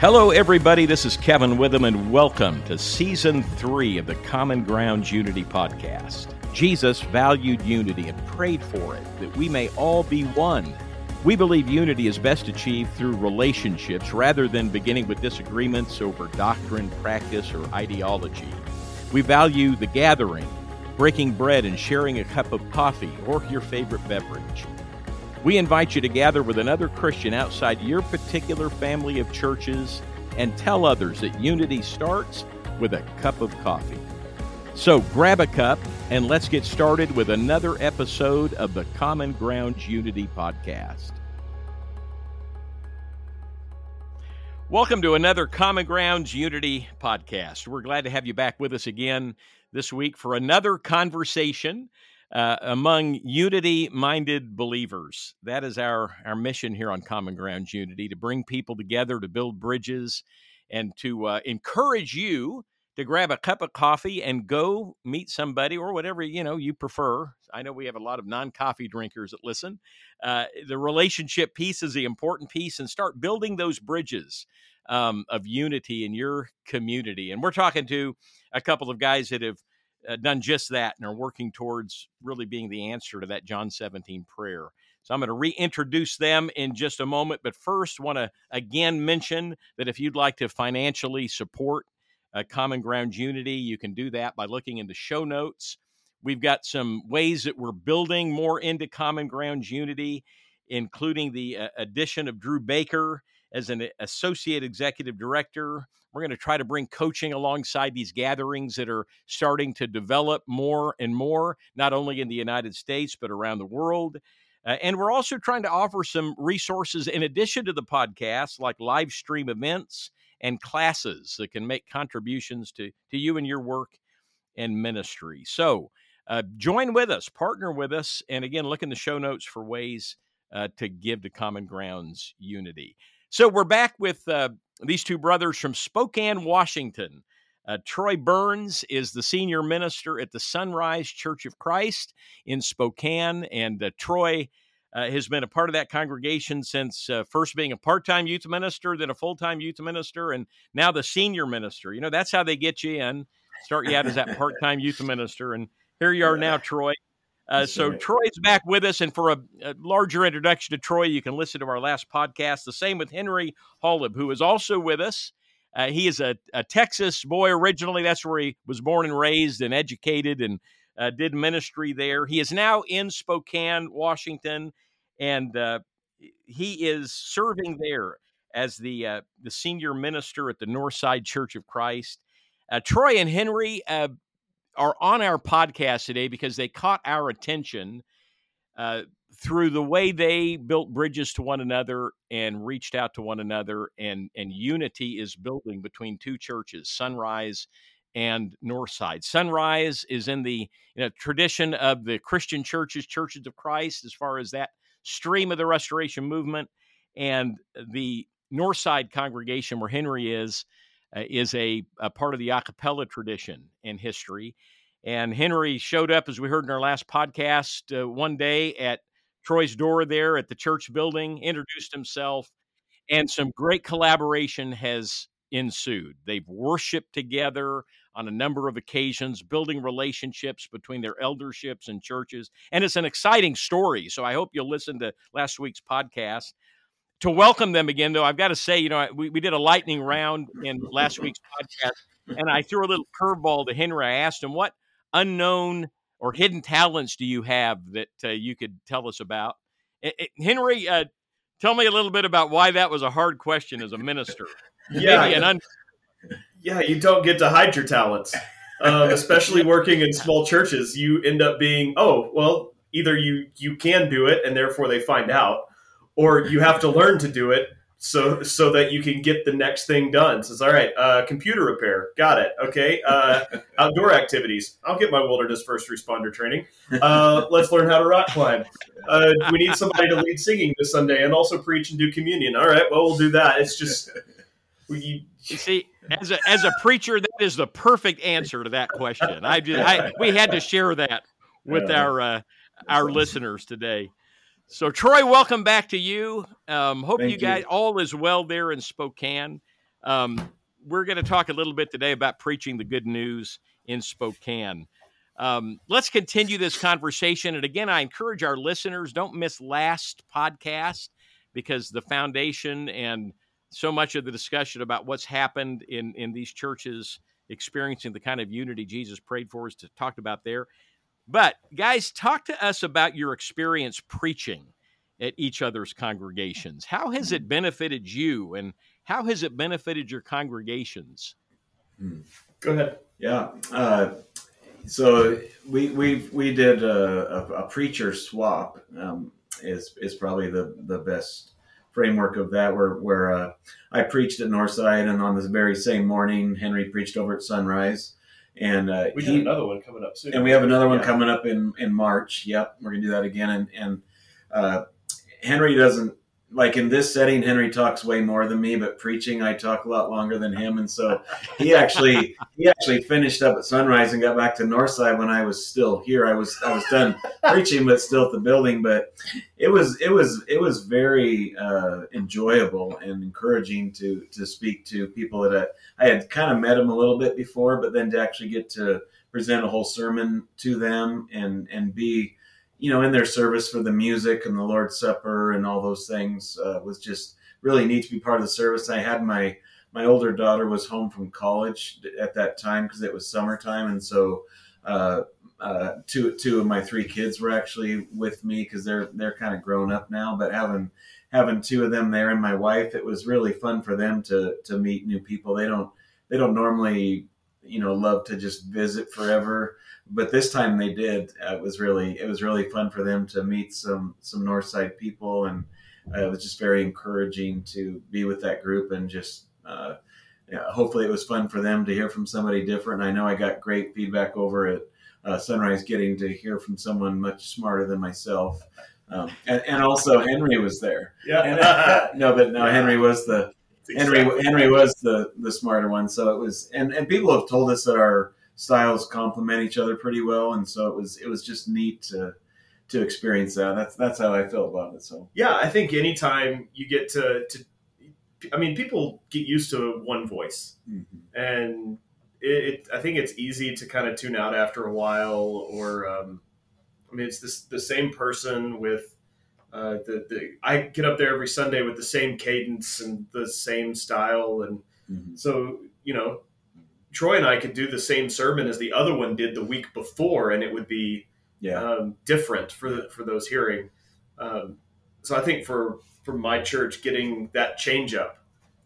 Hello, everybody. This is Kevin Witham, and welcome to season three of the Common Ground Unity podcast. Jesus valued unity and prayed for it, that we may all be one. We believe unity is best achieved through relationships rather than beginning with disagreements over doctrine, practice, or ideology. We value the gathering, breaking bread, and sharing a cup of coffee or your favorite beverage. We invite you to gather with another Christian outside your particular family of churches and tell others that unity starts with a cup of coffee. So grab a cup and let's get started with another episode of the Common Grounds Unity Podcast. Welcome to another Common Grounds Unity Podcast. We're glad to have you back with us again this week for another conversation uh, among unity minded believers. That is our, our mission here on Common Ground Unity to bring people together, to build bridges, and to uh, encourage you to grab a cup of coffee and go meet somebody or whatever you know you prefer. I know we have a lot of non-coffee drinkers that listen. Uh, the relationship piece is the important piece, and start building those bridges um, of unity in your community. And we're talking to a couple of guys that have uh, done just that and are working towards really being the answer to that John 17 prayer. So I'm going to reintroduce them in just a moment, but first want to again mention that if you'd like to financially support uh, Common Ground Unity, you can do that by looking in the show notes. We've got some ways that we're building more into Common Ground Unity, including the uh, addition of Drew Baker as an associate executive director. We're going to try to bring coaching alongside these gatherings that are starting to develop more and more, not only in the United States, but around the world. Uh, and we're also trying to offer some resources in addition to the podcast, like live stream events and classes that can make contributions to, to you and your work and ministry. So uh, join with us, partner with us, and again, look in the show notes for ways uh, to give to Common Grounds Unity. So we're back with uh, these two brothers from Spokane, Washington. Uh, Troy Burns is the senior minister at the Sunrise Church of Christ in Spokane, and uh, Troy uh, has been a part of that congregation since uh, first being a part-time youth minister, then a full-time youth minister, and now the senior minister. You know that's how they get you in. Start you out as that part-time youth minister, and here you are now, Troy, uh, so Troy's back with us, and for a, a, larger introduction to Troy, you can listen to our last podcast. The same with Henry Holub, who is also with us. Uh, he is a, a, Texas boy originally. That's where he was born and raised and educated, and uh, did ministry there. He is now in Spokane, Washington, and uh, he is serving there as the uh, the senior minister at the Northside Church of Christ. Uh, Troy and Henry are on our podcast today because they caught our attention uh, through the way they built bridges to one another and reached out to one another, and and unity is building between two churches, Sunrise and Northside. Sunrise is in the you know, tradition of the Christian churches, Churches of Christ, as far as that stream of the Restoration movement, and the Northside congregation where Henry is uh, is a, a, part of the a cappella tradition in history. And Henry showed up, as we heard in our last podcast, uh, one day at Troy's door there at the church building, introduced himself, and some great collaboration has ensued. They've worshiped together on a number of occasions, building relationships between their elderships and churches. And it's an exciting story. So I hope you'll listen to last week's podcast to welcome them again, though, I've got to say, you know, we, we did a lightning round in last week's podcast, and I threw a little curveball to Henry. I asked him, what unknown or hidden talents do you have that uh, you could tell us about? It, it, Henry, uh, tell me a little bit about why that was a hard question as a minister. yeah, un- yeah, you don't get to hide your talents, um, especially working in small churches. You end up being, oh, well, either you you can do it, and therefore they find out, or you have to learn to do it so so that you can get the next thing done. So all right. Uh, computer repair, got it. Okay. Uh, outdoor activities. I'll get my wilderness first responder training. Uh, let's learn how to rock climb. Uh, we need somebody to lead singing this Sunday and also preach and do communion. All right. Well, we'll do that. It's just we. You see, as a as a preacher, that is the perfect answer to that question. I just I, we had to share that with our uh, our listeners today. So, Troy, welcome back to you. Um, hope you guys you. all is well there in Spokane. Um, we're going to talk a little bit today about preaching the good news in Spokane. Um, let's continue this conversation. And again, I encourage our listeners don't miss last podcast because the foundation and so much of the discussion about what's happened in, in these churches experiencing the kind of unity Jesus prayed for is to talked about there. But guys, talk to us about your experience preaching at each other's congregations. How has it benefited you and how has it benefited your congregations? Hmm. Go ahead. Yeah. Uh, so we we we did a, a, a preacher swap. Um, is is probably the the best framework of that. Where where uh, I preached at Northside, and on this very same morning, Henry preached over at Sunrise. And uh, we have another one coming up soon. And we have another one yeah. coming up in in March. Yep, we're gonna do that again. And and uh, Henry doesn't like in this setting, Henry talks way more than me, but preaching, I talk a lot longer than him. And so he actually he actually finished up at Sunrise and got back to Northside when I was still here. I was I was done preaching, but still at the building. But it was it was it was very uh, enjoyable and encouraging to to speak to people that I, I had kind of met them a little bit before, but then to actually get to present a whole sermon to them and and be you know, in their service for the music and the Lord's Supper and all those things uh, was just really neat to be part of the service. I had my my older daughter was home from college at that time because it was summertime, and so uh, uh, two two of my three kids were actually with me because they're they're kind of grown up now. But having having two of them there and my wife, it was really fun for them to to meet new people. They don't they don't normally you know love to just visit forever but this time they did. Uh, it was really it was really fun for them to meet some some Northside people, and uh, it was just very encouraging to be with that group and just. Uh, yeah, hopefully, it was fun for them to hear from somebody different. I know I got great feedback over at uh, Sunrise, getting to hear from someone much smarter than myself, um, and, and, also Henry was there. Yeah, and, no, but no, Henry was the Henry Henry was the the smarter one. So it was, and and people have told us that our styles complement each other pretty well, and so it was it was just neat to to experience that. That's that's how I feel about it. So yeah, I think anytime you get to to, I mean, people get used to one voice, mm-hmm. and it, it, I think it's easy to kind of tune out after a while. Or um, I mean, it's this the same person with. Uh, the, the I get up there every Sunday with the same cadence and the same style, and mm-hmm. so you know Troy and I could do the same sermon as the other one did the week before, and it would be yeah. um, different for for those hearing. Um, so I think for for my church, getting that change up,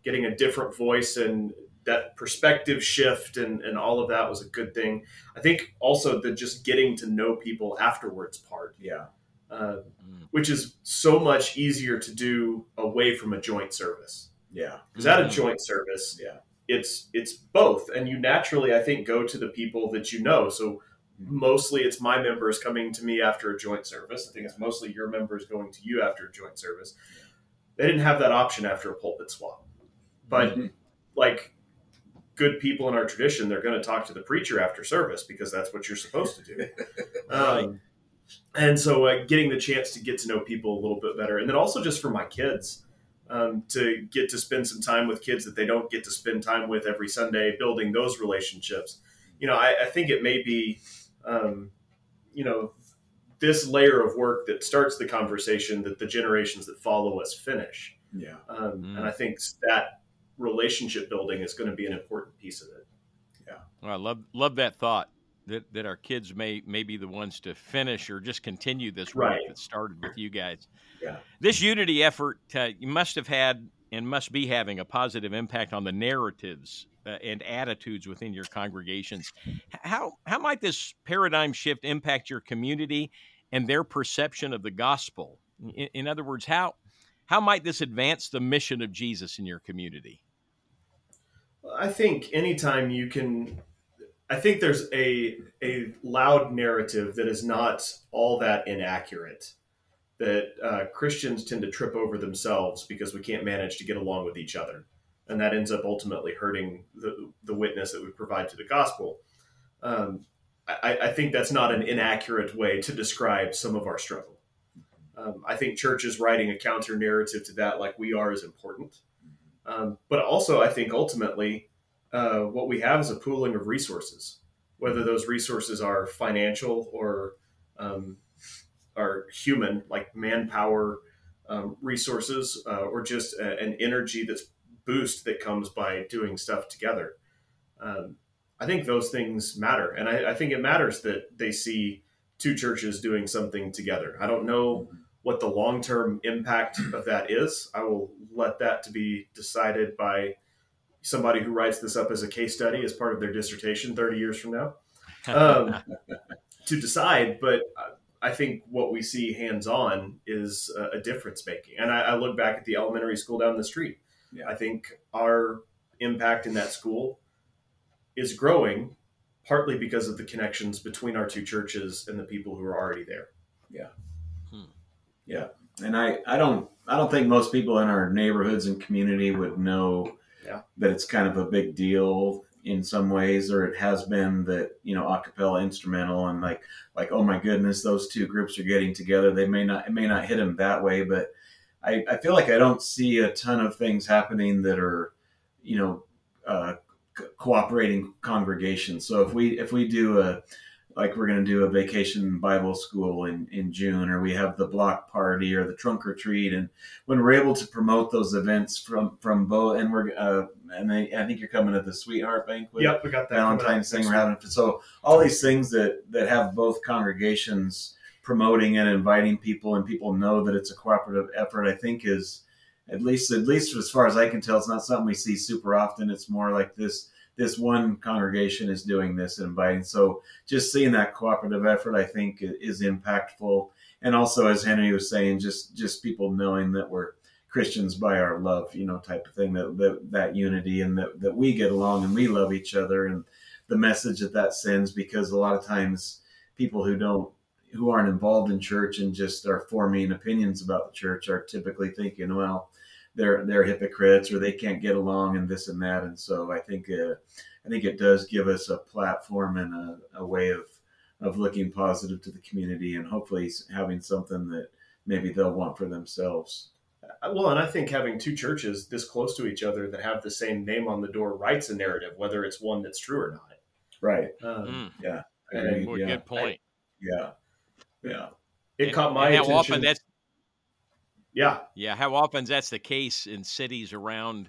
getting a different voice and that perspective shift and, and all of that was a good thing. I think also the just getting to know people afterwards part. Yeah. Uh, mm. Which is so much easier to do away from a joint service. Yeah. Because mm-hmm. at a joint service, yeah, it's it's both. And you naturally i think go to the people that you know. So mostly it's my members coming to me after a joint service. I think it's mostly your members going to you after a joint service. They didn't have that option after a pulpit swap. But mm-hmm. like good people in our tradition they're going to talk to the preacher after service because that's what you're supposed to do. Um, and so uh, getting the chance to get to know people a little bit better. And then also just for my kids um, to get to spend some time with kids that they don't get to spend time with every Sunday, building those relationships. You know, I, I think it may be, um, you know, this layer of work that starts the conversation that the generations that follow us finish. Yeah. Um, mm. And I think that relationship building is going to be an important piece of it. Yeah. Well, I love love that thought that, that our kids may may be the ones to finish or just continue this work right. that started with you guys. Yeah. This unity effort uh, you must have had and must be having a positive impact on the narratives uh, and attitudes within your congregations. How how might this paradigm shift impact your community and their perception of the gospel? In, in other words, how how might this advance the mission of Jesus in your community? I think anytime you can I think there's a a loud narrative that is not all that inaccurate. That uh, Christians tend to trip over themselves because we can't manage to get along with each other, and that ends up ultimately hurting the the witness that we provide to the gospel. Um, I, I, think that's not an inaccurate way to describe some of our struggle. Um, I think churches writing a counter narrative to that, like we are, is important. Um, but also, I think ultimately, uh, what we have is a pooling of resources, whether those resources are financial or um, are human, like manpower um, resources, uh, or just a, an energy that's boost that comes by doing stuff together. Um, I think those things matter, and I, I think it matters that they see two churches doing something together. I don't know what the long term impact of that is. I will let that to be decided by somebody who writes this up as a case study as part of their dissertation 30 years from now um, to decide. But I think what we see hands on is a, a difference making. And I, I, look back at the elementary school down the street. Yeah. I think our impact in that school is growing partly because of the connections between our two churches and the people who are already there. Yeah. Hmm. Yeah. And I, I don't I don't think most people in our neighborhoods and community would know that it's kind of a big deal in some ways, or it has been that you know acapella instrumental and like like oh my goodness, those two groups are getting together. They may not it may not hit them that way, but I, I feel like I don't see a ton of things happening that are you know uh, cooperating congregations. So if we if we do a like we're going to do a vacation Bible school in, in June, or we have the block party or the trunk or treat. And when we're able to promote those events from, from both, and we're, uh, and I, I think you're coming to the Sweetheart Banquet. Yep, we got that. Valentine's thing we're having. So all these things that, that have both congregations promoting and inviting people and people know that it's a cooperative effort, I think is, at least, at least as far as I can tell, it's not something we see super often. It's more like this, this one congregation is doing this and inviting. So just seeing that cooperative effort, I think, is impactful. And also, as Henry was saying, just just people knowing that we're Christians by our love, you know, type of thing. That that, that unity and that, that we get along and we love each other, and the message that that sends. Because a lot of times, people who don't who aren't involved in church and just are forming opinions about the church are typically thinking, well, they're they're hypocrites or they can't get along and this and that. And so I think uh, I think it does give us a platform and a, a way of of looking positive to the community and hopefully having something that maybe they'll want for themselves. Uh, well, and I think having two churches this close to each other that have the same name on the door writes a narrative, whether it's one that's true or not. Right. Um, mm. Yeah. Well, yeah. Good point. I, yeah. Yeah. It and, caught my attention. How often that's yeah. Yeah. How often is that's the case in cities around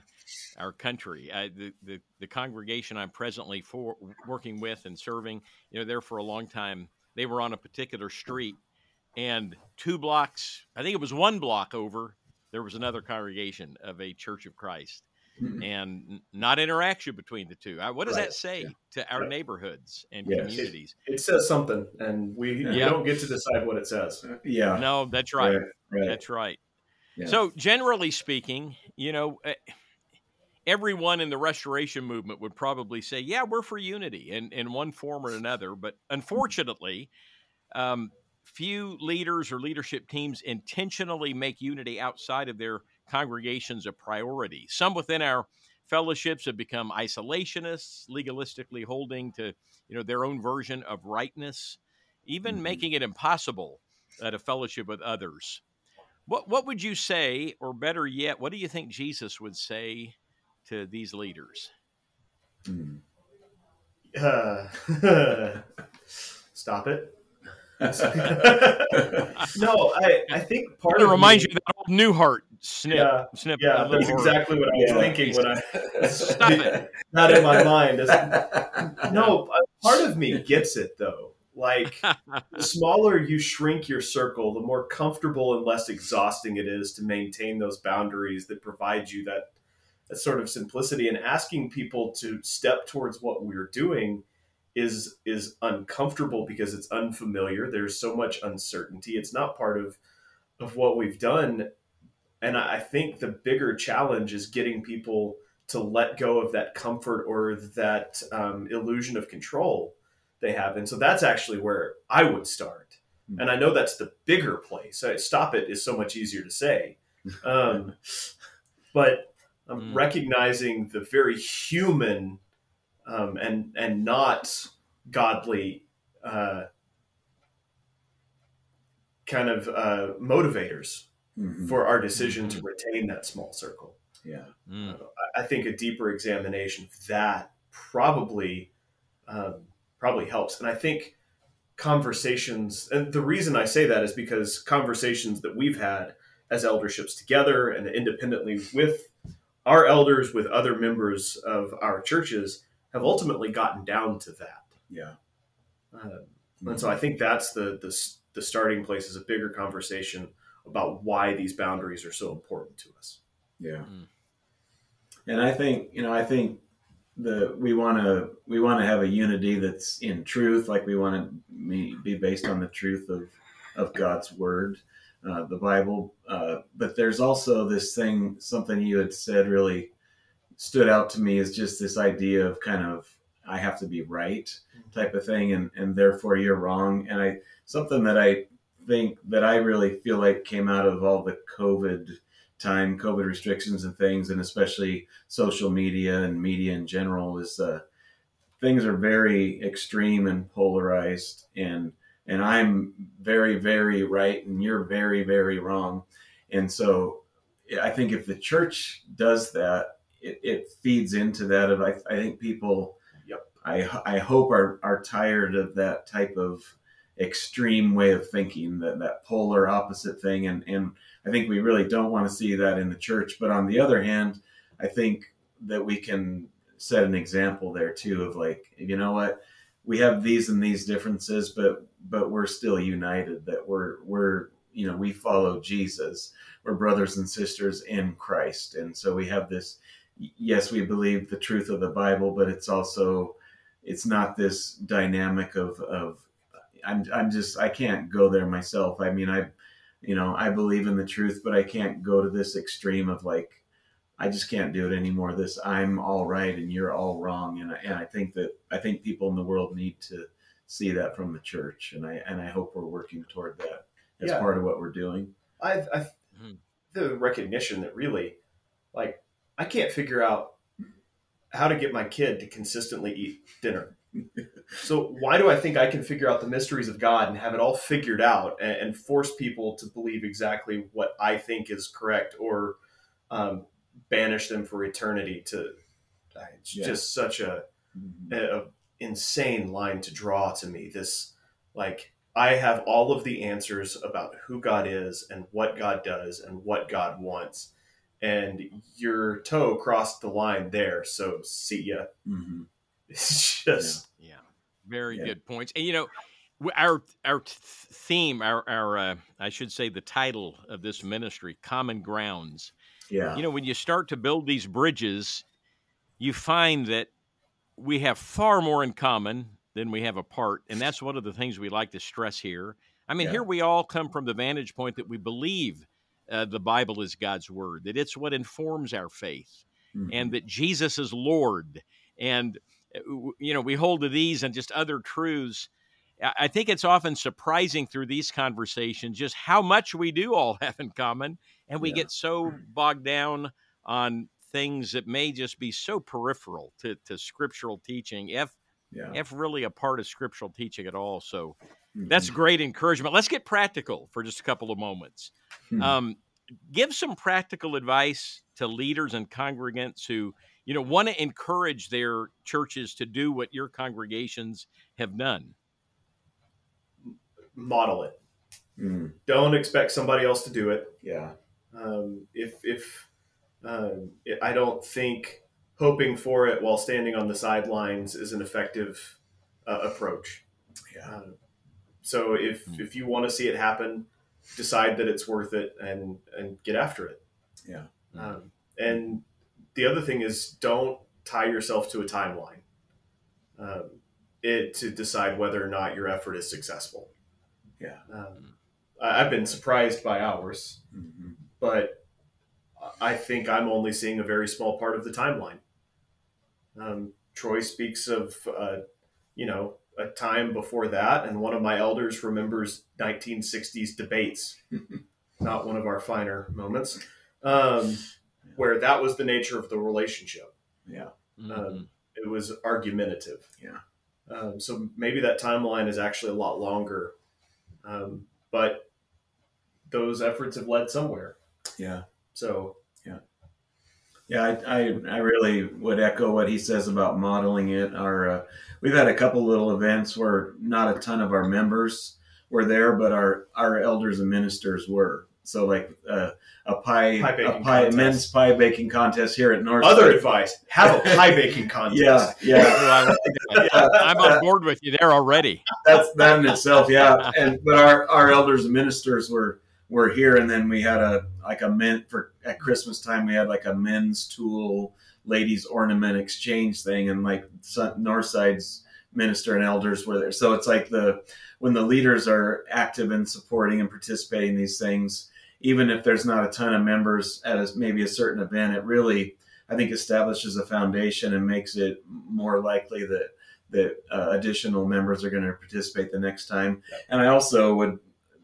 our country? Uh, the, the, the congregation I'm presently for working with and serving, you know, there for a long time. They were on a particular street, and two blocks, I think it was one block over, there was another congregation of a Church of Christ. Mm-hmm. and not interaction between the two. Uh, what does right. that say yeah. to our right. neighborhoods and yes. communities? It, it, says something, and we, yeah. we, don't get to decide what it says. Yeah, no, that's right. right. That's right. So, generally speaking, you know, eh, everyone in the restoration movement would probably say, yeah, we're for unity in, in one form or another. But unfortunately, um, few leaders or leadership teams intentionally make unity outside of their congregations a priority. Some within our fellowships have become isolationists, legalistically holding to you know their own version of rightness, even mm-hmm. making it impossible at a fellowship with others. What what would you say, or better yet, what do you think Jesus would say to these leaders? Hmm. Uh, stop it. no, I, I think part it reminds you of that old Newhart snip. Yeah, snip yeah that's exactly what I was yeah. thinking when I stop it. Not in my mind. no, part of me gets it though. Like the smaller you shrink your circle, the more comfortable and less exhausting it is to maintain those boundaries that provide you that, that sort of simplicity. And asking people to step towards what we're doing is is uncomfortable because it's unfamiliar. There's so much uncertainty. It's not part of of what we've done. And I think the bigger challenge is getting people to let go of that comfort or that um, illusion of control they have. And so that's actually where I would start. Mm-hmm. And I know that's the bigger place. Stop it is so much easier to say. Um, but I'm mm. recognizing the very human um, and and not godly uh, kind of uh, motivators mm-hmm. for our decision mm-hmm. to retain that small circle. Yeah. Mm. I think a deeper examination of that probably um, probably helps. And I think conversations, and the reason I say that is because conversations that we've had as elderships together and independently with our elders, with other members of our churches, have ultimately gotten down to that. Yeah. Uh, and so I think that's the, the the starting place is a bigger conversation about why these boundaries are so important to us. Yeah. Mm. And I think, you know, I think the we want to we want to have a unity that's in truth like we want to be based on the truth of of God's word uh, the Bible uh, but there's also this thing something you had said really stood out to me is just this idea of kind of I have to be right type of thing and and therefore you're wrong and I something that I think that I really feel like came out of all the covid time, COVID restrictions and things, and especially social media and media in general, is uh, things are very extreme and polarized, and and I'm very very right, and you're very very wrong, and so I think if the church does that, it, it feeds into that. Of I, I think people, yep. I I hope are are tired of that type of extreme way of thinking, that that polar opposite thing, and and I think we really don't want to see that in the church. But on the other hand, I think that we can set an example there too of like, you know what, we have these and these differences, but but we're still united. That we're we're you know we follow Jesus. We're brothers and sisters in Christ, and so we have this. Yes, we believe the truth of the Bible, but it's also it's not this dynamic of of I'm I'm just I can't go there myself. I mean I you know, I believe in the truth, but I can't go to this extreme of like, I just can't do it anymore. This I'm all right and you're all wrong, and I, and I think that I think people in the world need to see that from the church, and I and I hope we're working toward that as yeah. part of what we're doing. I've, I've mm-hmm. the recognition that really, like, I can't figure out how to get my kid to consistently eat dinner so why do I think I can figure out the mysteries of God and have it all figured out and, and force people to believe exactly what I think is correct or um, banish them for eternity? To it's yeah. just such a, mm-hmm. a, a insane line to draw to me. This like I have all of the answers about who God is and what God does and what God wants. And your toe crossed the line there. So see ya. Mm-hmm. It's just yeah, yeah. very yeah. good points. And you know, our our theme, our our uh, I should say, the title of this ministry, common grounds. Yeah. You know, when you start to build these bridges, you find that we have far more in common than we have apart, and that's one of the things we like to stress here. I mean, yeah. here we all come from the vantage point that we believe uh, the Bible is God's word, that it's what informs our faith, mm-hmm. and that Jesus is Lord, and you know, we hold to these and just other truths. I think it's often surprising through these conversations just how much we do all have in common, and we yeah. get so bogged down on things that may just be so peripheral to, to scriptural teaching, if yeah. if really a part of scriptural teaching at all. So mm-hmm. that's great encouragement. Let's get practical for just a couple of moments. Mm-hmm. Um, give some practical advice to leaders and congregants who you know, want to encourage their churches to do what your congregations have done. Model it. Mm. Don't expect somebody else to do it. Yeah. Um, if if um, I don't think hoping for it while standing on the sidelines is an effective uh, approach. Yeah. Uh, so if mm. if you want to see it happen, decide that it's worth it and and get after it. Yeah. Um, and the other thing is don't tie yourself to a timeline um, it to decide whether or not your effort is successful. Yeah, um, I've been surprised by ours, mm-hmm. but I think I'm only seeing a very small part of the timeline. Um, Troy speaks of, uh, you know, a time before that, and one of my elders remembers 1960s debates. Not one of our finer moments. Where that was the nature of the relationship. Yeah. Um, mm-hmm. Um, it was argumentative. Yeah. Um, so maybe that timeline is actually a lot longer, um, but those efforts have led somewhere. Yeah. So yeah. Yeah, I, I, I really would echo what he says about modeling it. Our uh, we've had a couple little events where not a ton of our members were there, but our our elders and ministers were. So like uh, a pie, Pie a pie contest. men's pie baking contest here at North. Other advice: have a pie baking contest. yeah, yeah. I like that. I'm on board with you there already. that's that in itself, yeah. And but our our elders and ministers were were here, and then we had a like a men for at Christmas time we had like a men's tool, ladies ornament exchange thing, and like Northside's minister and elders were there. So it's like the when the leaders are active and supporting and participating in these things, even if there's not a ton of members at a, maybe a certain event, it really I think establishes a foundation and makes it more likely that that uh, additional members are going to participate the next time. And I also would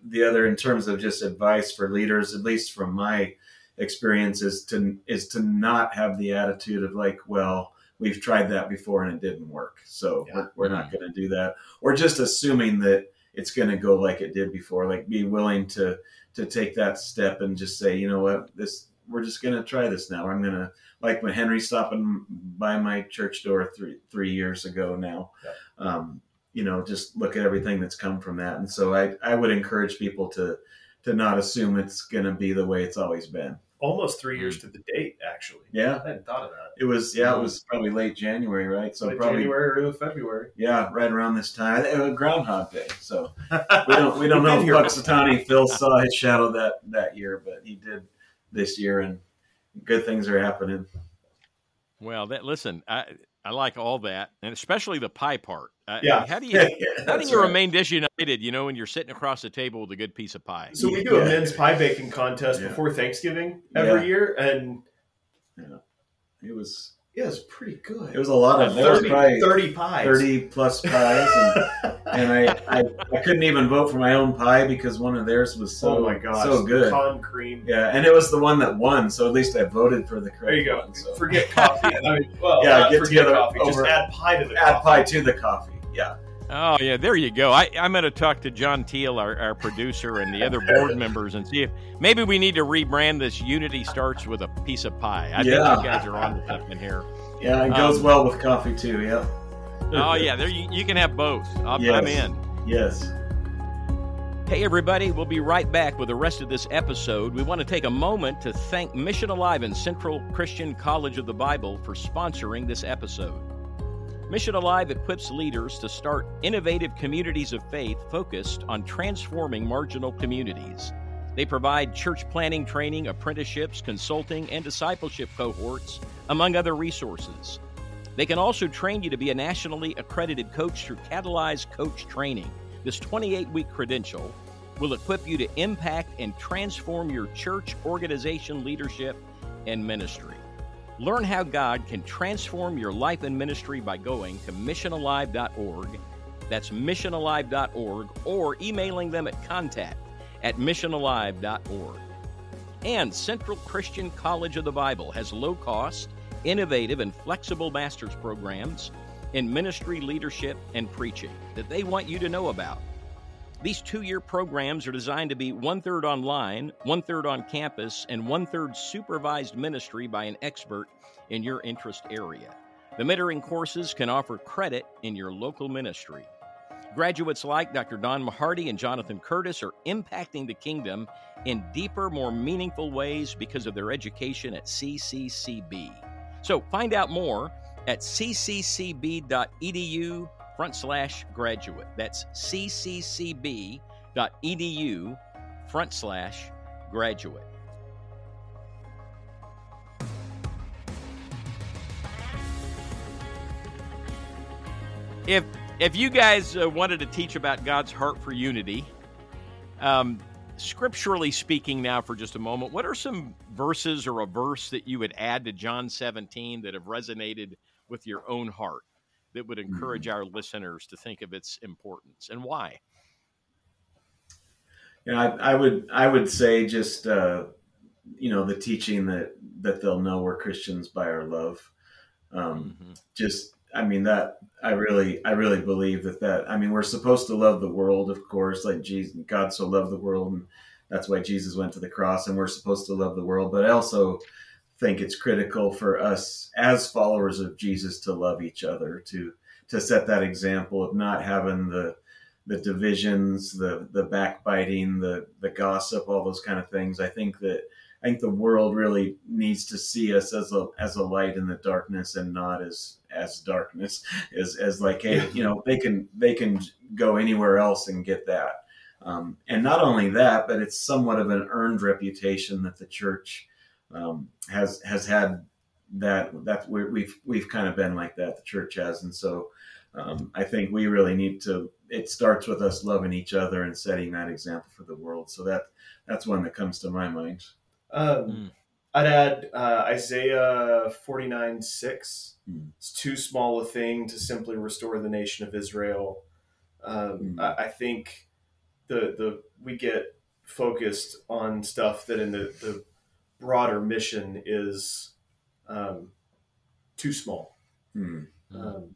the other in terms of just advice for leaders, at least from my experience, is to is to not have the attitude of like, well, we've tried that before and it didn't work, so Yeah. we're, we're not going to do that, or just assuming that it's going to go like it did before. Like, be willing to to take that step and just say, you know what, this we're just going to try this now. I'm going to like when Henry stopping by my church door three three years ago now. Um, you know, just look at everything that's come from that. And so I, I would encourage people to to not assume it's going to be the way it's always been. Almost three years hmm. to the date, actually. Yeah, I hadn't thought of that. it was. Yeah, it um, was probably late January, right? So Late probably January or February. yeah, right around this time. It was Groundhog Day. So we don't we don't know if here. Punxsutawney Phil saw his shadow that that year, but he did this year, and good things are happening. Well, that listen, I I like all that, and especially the pie part. Uh, Yeah. How do you Yeah, how do you right. remain disunited? You know, when you're sitting across the table with a good piece of pie. So we do a men's pie baking contest Yeah. before Thanksgiving every Yeah. year, and yeah, It was yeah, was pretty good. it was a lot of there was 30, probably 30 pies. thirty plus pies, and, and I, I I couldn't even vote for my own pie because one of theirs was so oh my gosh, so good. Con cream. Yeah, and it was the one that won, so at least I voted for the correct There you go. one. So. Forget coffee. I mean, well, Yeah, get forget together coffee. Just add pie to the Add coffee. pie to the coffee. Yeah, Oh yeah, there you go. I, I'm going to talk to John Teal, our, our producer, and the other board members, and see if maybe we need to rebrand this. Unity starts with a piece of pie. I Yeah. think you guys are on something here. yeah, it goes Um, well with coffee too. Yeah. Oh yeah, there you, you can have both. I'm, Yes. I'm in. Yes. Hey, everybody, we'll be right back with the rest of this episode. We want to take a moment to thank Mission Alive and Central Christian College of the Bible for sponsoring this episode. Mission Alive equips leaders to start innovative communities of faith focused on transforming marginal communities. They provide church planting training, apprenticeships, consulting, and discipleship cohorts, among other resources. They can also train you to be a nationally accredited coach through Catalyze Coach Training. This 28 week credential will equip you to impact and transform your church, organization, leadership, and ministry. Learn how God can transform your life and ministry by going to missionalive.org. That's missionalive.org or emailing them at contact at missionalive.org. And Central Christian College of the Bible has low cost, innovative, and flexible master's programs in ministry, leadership, and preaching that they want you to know about. These two year programs are designed to be one third online, one third on campus, and one third supervised ministry by an expert in your interest area. The mentoring courses can offer credit in your local ministry. Graduates like Dr. Don Mahardy and Jonathan Curtis are impacting the kingdom in deeper, more meaningful ways because of their education at CCCB. So find out more at cccb.edu front slash graduate. That's cccb.edu front slash graduate. If if you guys uh, wanted to teach about God's heart for unity, um, scripturally speaking, now for just a moment, what are some verses or a verse that you would add to John 17 that have resonated with your own heart that would encourage our listeners to think of its importance and why? You know, I, I would I would say just uh, you know the teaching that that they'll know we're Christians by our love. Um, Mhm. just I mean that I really I really believe that that I mean we're supposed to love the world, of course, like Jesus, God so loved the world, and that's why Jesus went to the cross, and we're supposed to love the world. But I also think it's critical for us as followers of Jesus to love each other, to to set that example of not having the the divisions, the the backbiting, the the gossip, all those kind of things. I think that I think the world really needs to see us as a as a light in the darkness and not as as darkness as as like hey you know they can they can go anywhere else and get that um, and not only that but it's somewhat of an earned reputation that the church um, has has had that that we we've we've kind of been like that the church has and so um, I think we really need to it starts with us loving each other and setting that example for the world so that that's one that comes to my mind um, mm. I'd add uh, Isaiah 49 6. Mm. It's too small a thing to simply restore the nation of Israel. Um, mm. I, I, think the the we get focused on stuff that in the, the broader mission is um, too small. Mm. Um,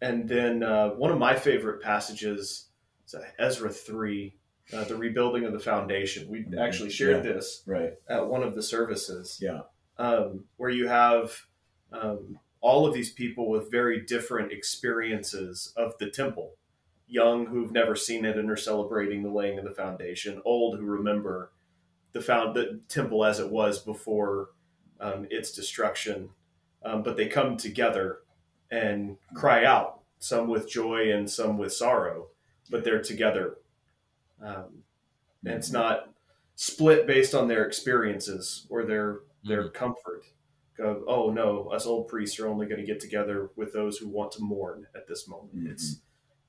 and then uh, one of my favorite passages is Ezra 3 uh, the rebuilding of the foundation. We mm-hmm. actually shared yeah. this right. at one of the services. Yeah, um, where you have um, all of these people with very different experiences of the temple. Young who've never seen it and are celebrating the laying of the foundation. Old who remember the found the temple as it was before um, its destruction. Um, but they come together and cry out, some with joy and some with sorrow, but they're together um, and it's not split based on their experiences or their their mm-hmm. comfort. Of, oh no, us old priests are only going to get together with those who want to mourn at this moment. Mm-hmm. It's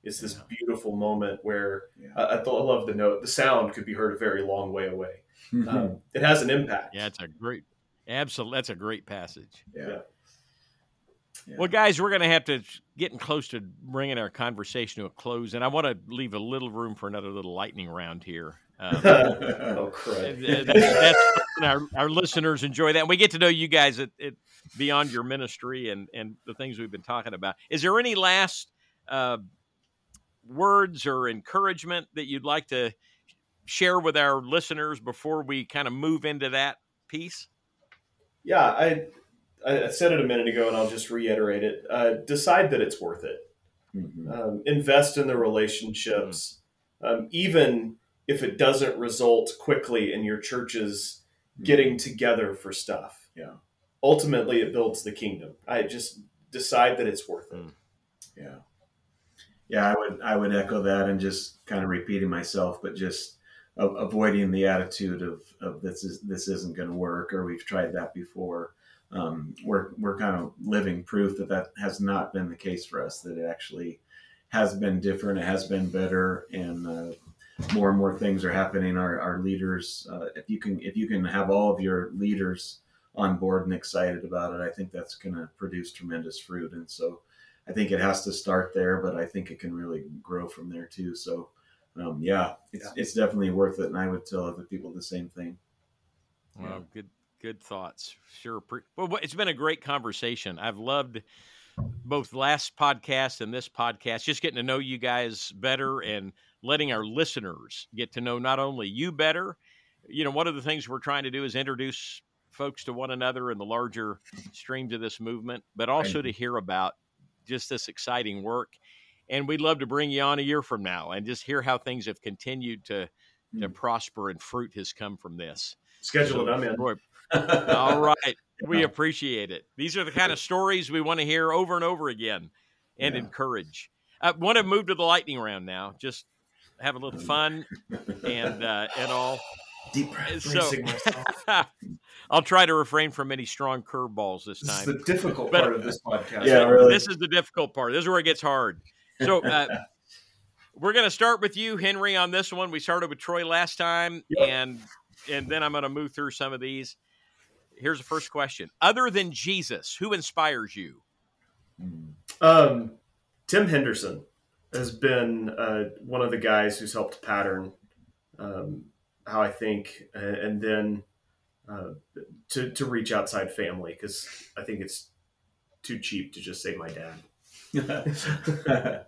it's this yeah. beautiful moment where yeah. I, I, th- I, love the note. The sound could be heard a very long way away. Mm-hmm. Um, it has an impact. Yeah, it's a great, absolutely. That's a great passage. Yeah. yeah. Yeah. Well, guys, we're going to have to getting close to bringing our conversation to a close, and I want to leave a little room for another little lightning round here. Um, oh, crud! That's, that's our, our listeners enjoy that. And we get to know you guys at, at, beyond your ministry and and the things we've been talking about. Is there any last uh, words or encouragement that you'd like to share with our listeners before we kind of move into that piece? Yeah, I I said it a minute ago, and I'll just reiterate it. Uh, decide that it's worth it. Mm-hmm. Um, invest in the relationships, mm-hmm. um, even if it doesn't result quickly in your churches mm-hmm. getting together for stuff. Yeah. Ultimately, it builds the kingdom. I just decide that it's worth it. Mm. Yeah. Yeah, I would I would echo that and just kind of repeating myself, but just avoiding the attitude of, of this is this isn't going to work or we've tried that before um, we're we're kind of living proof that that has not been the case for us. That it actually has been different. It has been better, and uh, more and more things are happening. Our our leaders, uh, if you can if you can have all of your leaders on board and excited about it, I think that's going to produce tremendous fruit. And so, I think it has to start there, but I think it can really grow from there too. So. Um, yeah, it's, yeah. it's definitely worth it, and I would tell other people the same thing. Well, yeah. good good thoughts. Sure. Well, it's been a great conversation. I've loved both last podcast and this podcast, just getting to know you guys better and letting our listeners get to know not only you better. You know, one of the things we're trying to do is introduce folks to one another in the larger streams of this movement, but also to hear about just this exciting work. And we'd love to bring you on a year from now and just hear how things have continued to to hmm. prosper and fruit has come from this. Schedule so, it. I'm in. Boy, all right. We appreciate it. These are the kind of stories we want to hear over and over again and yeah. encourage. I want to move to the lightning round now. Just have a little fun and uh, and all. Deep breath. So, I'll try to refrain from any strong curveballs this time. This is the difficult but, part of this podcast. Yeah, really. This is the difficult part. This is where it gets hard. So uh, we're going to start with you, Henry, on this one. We started with Troy last time, yep. and and then I'm going to move through some of these here's the first question. Other than Jesus, who inspires you? Um, Tim Henderson has been uh, one of the guys who's helped pattern um, how I think, and then uh, to to reach outside family because I think it's too cheap to just say my dad.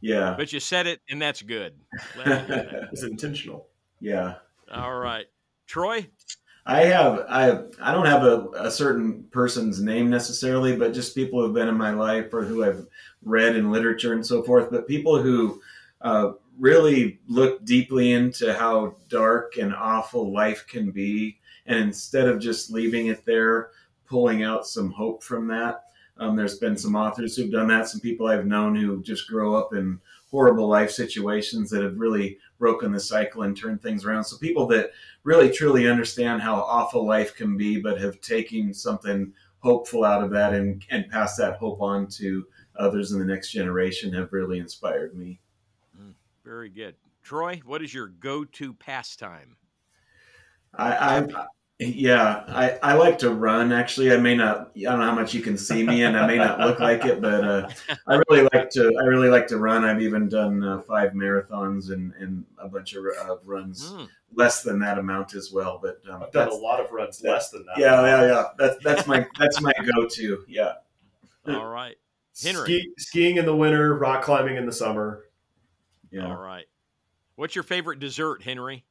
yeah, but you said it, and that's good. it's intentional. Yeah. All right, Troy. I have I I don't have a, a certain person's name necessarily, but just people who have been in my life or who I've read in literature and so forth. But people who uh, really look deeply into how dark and awful life can be, and instead of just leaving it there, pulling out some hope from that. Um, there's been some authors who've done that. Some people I've known who just grow up in horrible life situations that have really broken the cycle and turned things around. So people that really truly understand how awful life can be, but have taken something hopeful out of that and, and passed that hope on to others in the next generation have really inspired me. Very good. Troy, what is your go to pastime? I, I yeah, I, I like to run. Actually, I may not. I don't know how much you can see me, and I may not look like it, but uh, I really like to. I really like to run. I've even done uh, five marathons and, and a bunch of uh, runs mm. less than that amount as well. But um, I've done a lot of runs less than that. Yeah, yeah, yeah. That's that's my that's my go to. Yeah. All right, Henry. Ski, skiing in the winter, rock climbing in the summer. Yeah. All right. What's your favorite dessert, Henry?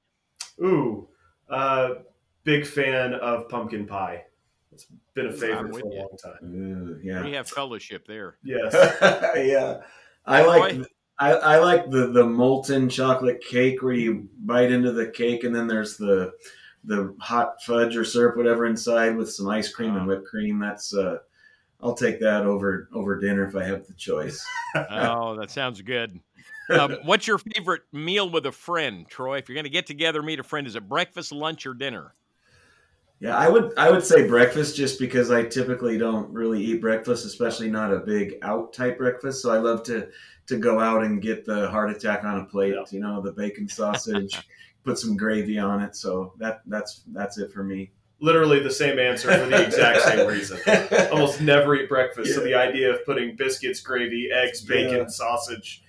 Ooh. Uh, big fan of pumpkin pie. It's been a favorite for a you. long time. yeah, we have fellowship there. Yes, yeah. I like I, I like the the molten chocolate cake where you bite into the cake and then there's the the hot fudge or syrup whatever inside with some ice cream and uh-huh. whipped cream. That's uh, I'll take that over over dinner if I have the choice. oh, that sounds good. Um, what's your favorite meal with a friend, Troy? If you're going to get together, meet a friend, is it breakfast, lunch, or dinner? Yeah, I would I would say breakfast just because I typically don't really eat breakfast, especially not a big out type breakfast. So I love to to go out and get the heart attack on a plate, yeah. you know, the bacon sausage, put some gravy on it. So that that's that's it for me. Literally the same answer for the exact same reason. Almost never eat breakfast. Yeah. So the idea of putting biscuits, gravy, eggs, bacon, yeah. sausage,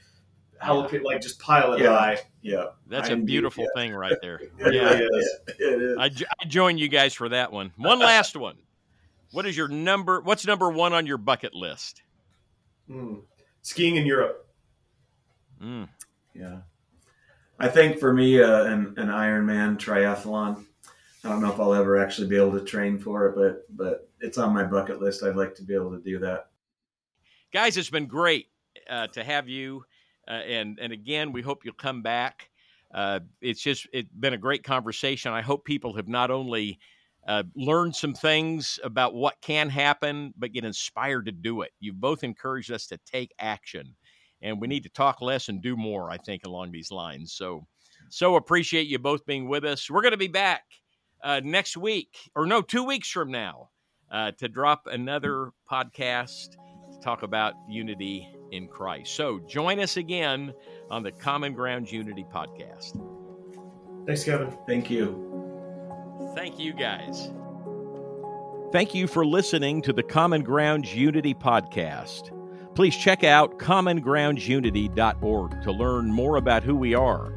jalapeno, like just pile it yeah. high. Yeah, that's I a beautiful yeah. thing right there. yeah, it is. I, I join you guys for that one. One last one. What is your number? What's number one on your bucket list? Mm. Skiing in Europe. Mm. Yeah, I think for me, uh, an, an Ironman triathlon. I don't know if I'll ever actually be able to train for it, but but it's on my bucket list. I'd like to be able to do that. Guys, it's been great uh, to have you uh, and and again, we hope you'll come back. Uh, it's just it's been a great conversation. I hope people have not only uh, learned some things about what can happen, but get inspired to do it. You've both encouraged us to take action, and we need to talk less and do more. I think along these lines. So, so appreciate you both being with us. We're going to be back uh, next week, or no, two weeks from now, uh, to drop another podcast talk about unity in Christ. So join us again on the Common Grounds Unity podcast. Thanks, Kevin. Thank you. Thank you, guys. Thank you for listening to the Common Grounds Unity podcast. Please check out commongroundsunity.org to learn more about who we are.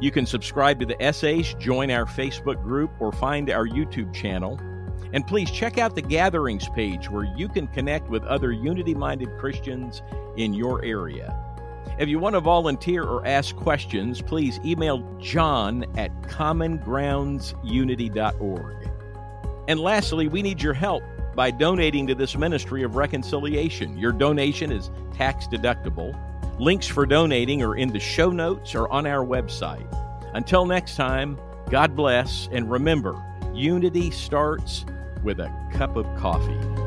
You can subscribe to the essays, join our Facebook group, or find our YouTube channel. And please check out the gatherings page where you can connect with other unity minded Christians in your area. If you want to volunteer or ask questions, please email john at commongroundsunity.org. And lastly, we need your help by donating to this ministry of reconciliation. Your donation is tax deductible. Links for donating are in the show notes or on our website. Until next time, God bless, and remember, unity starts with a cup of coffee.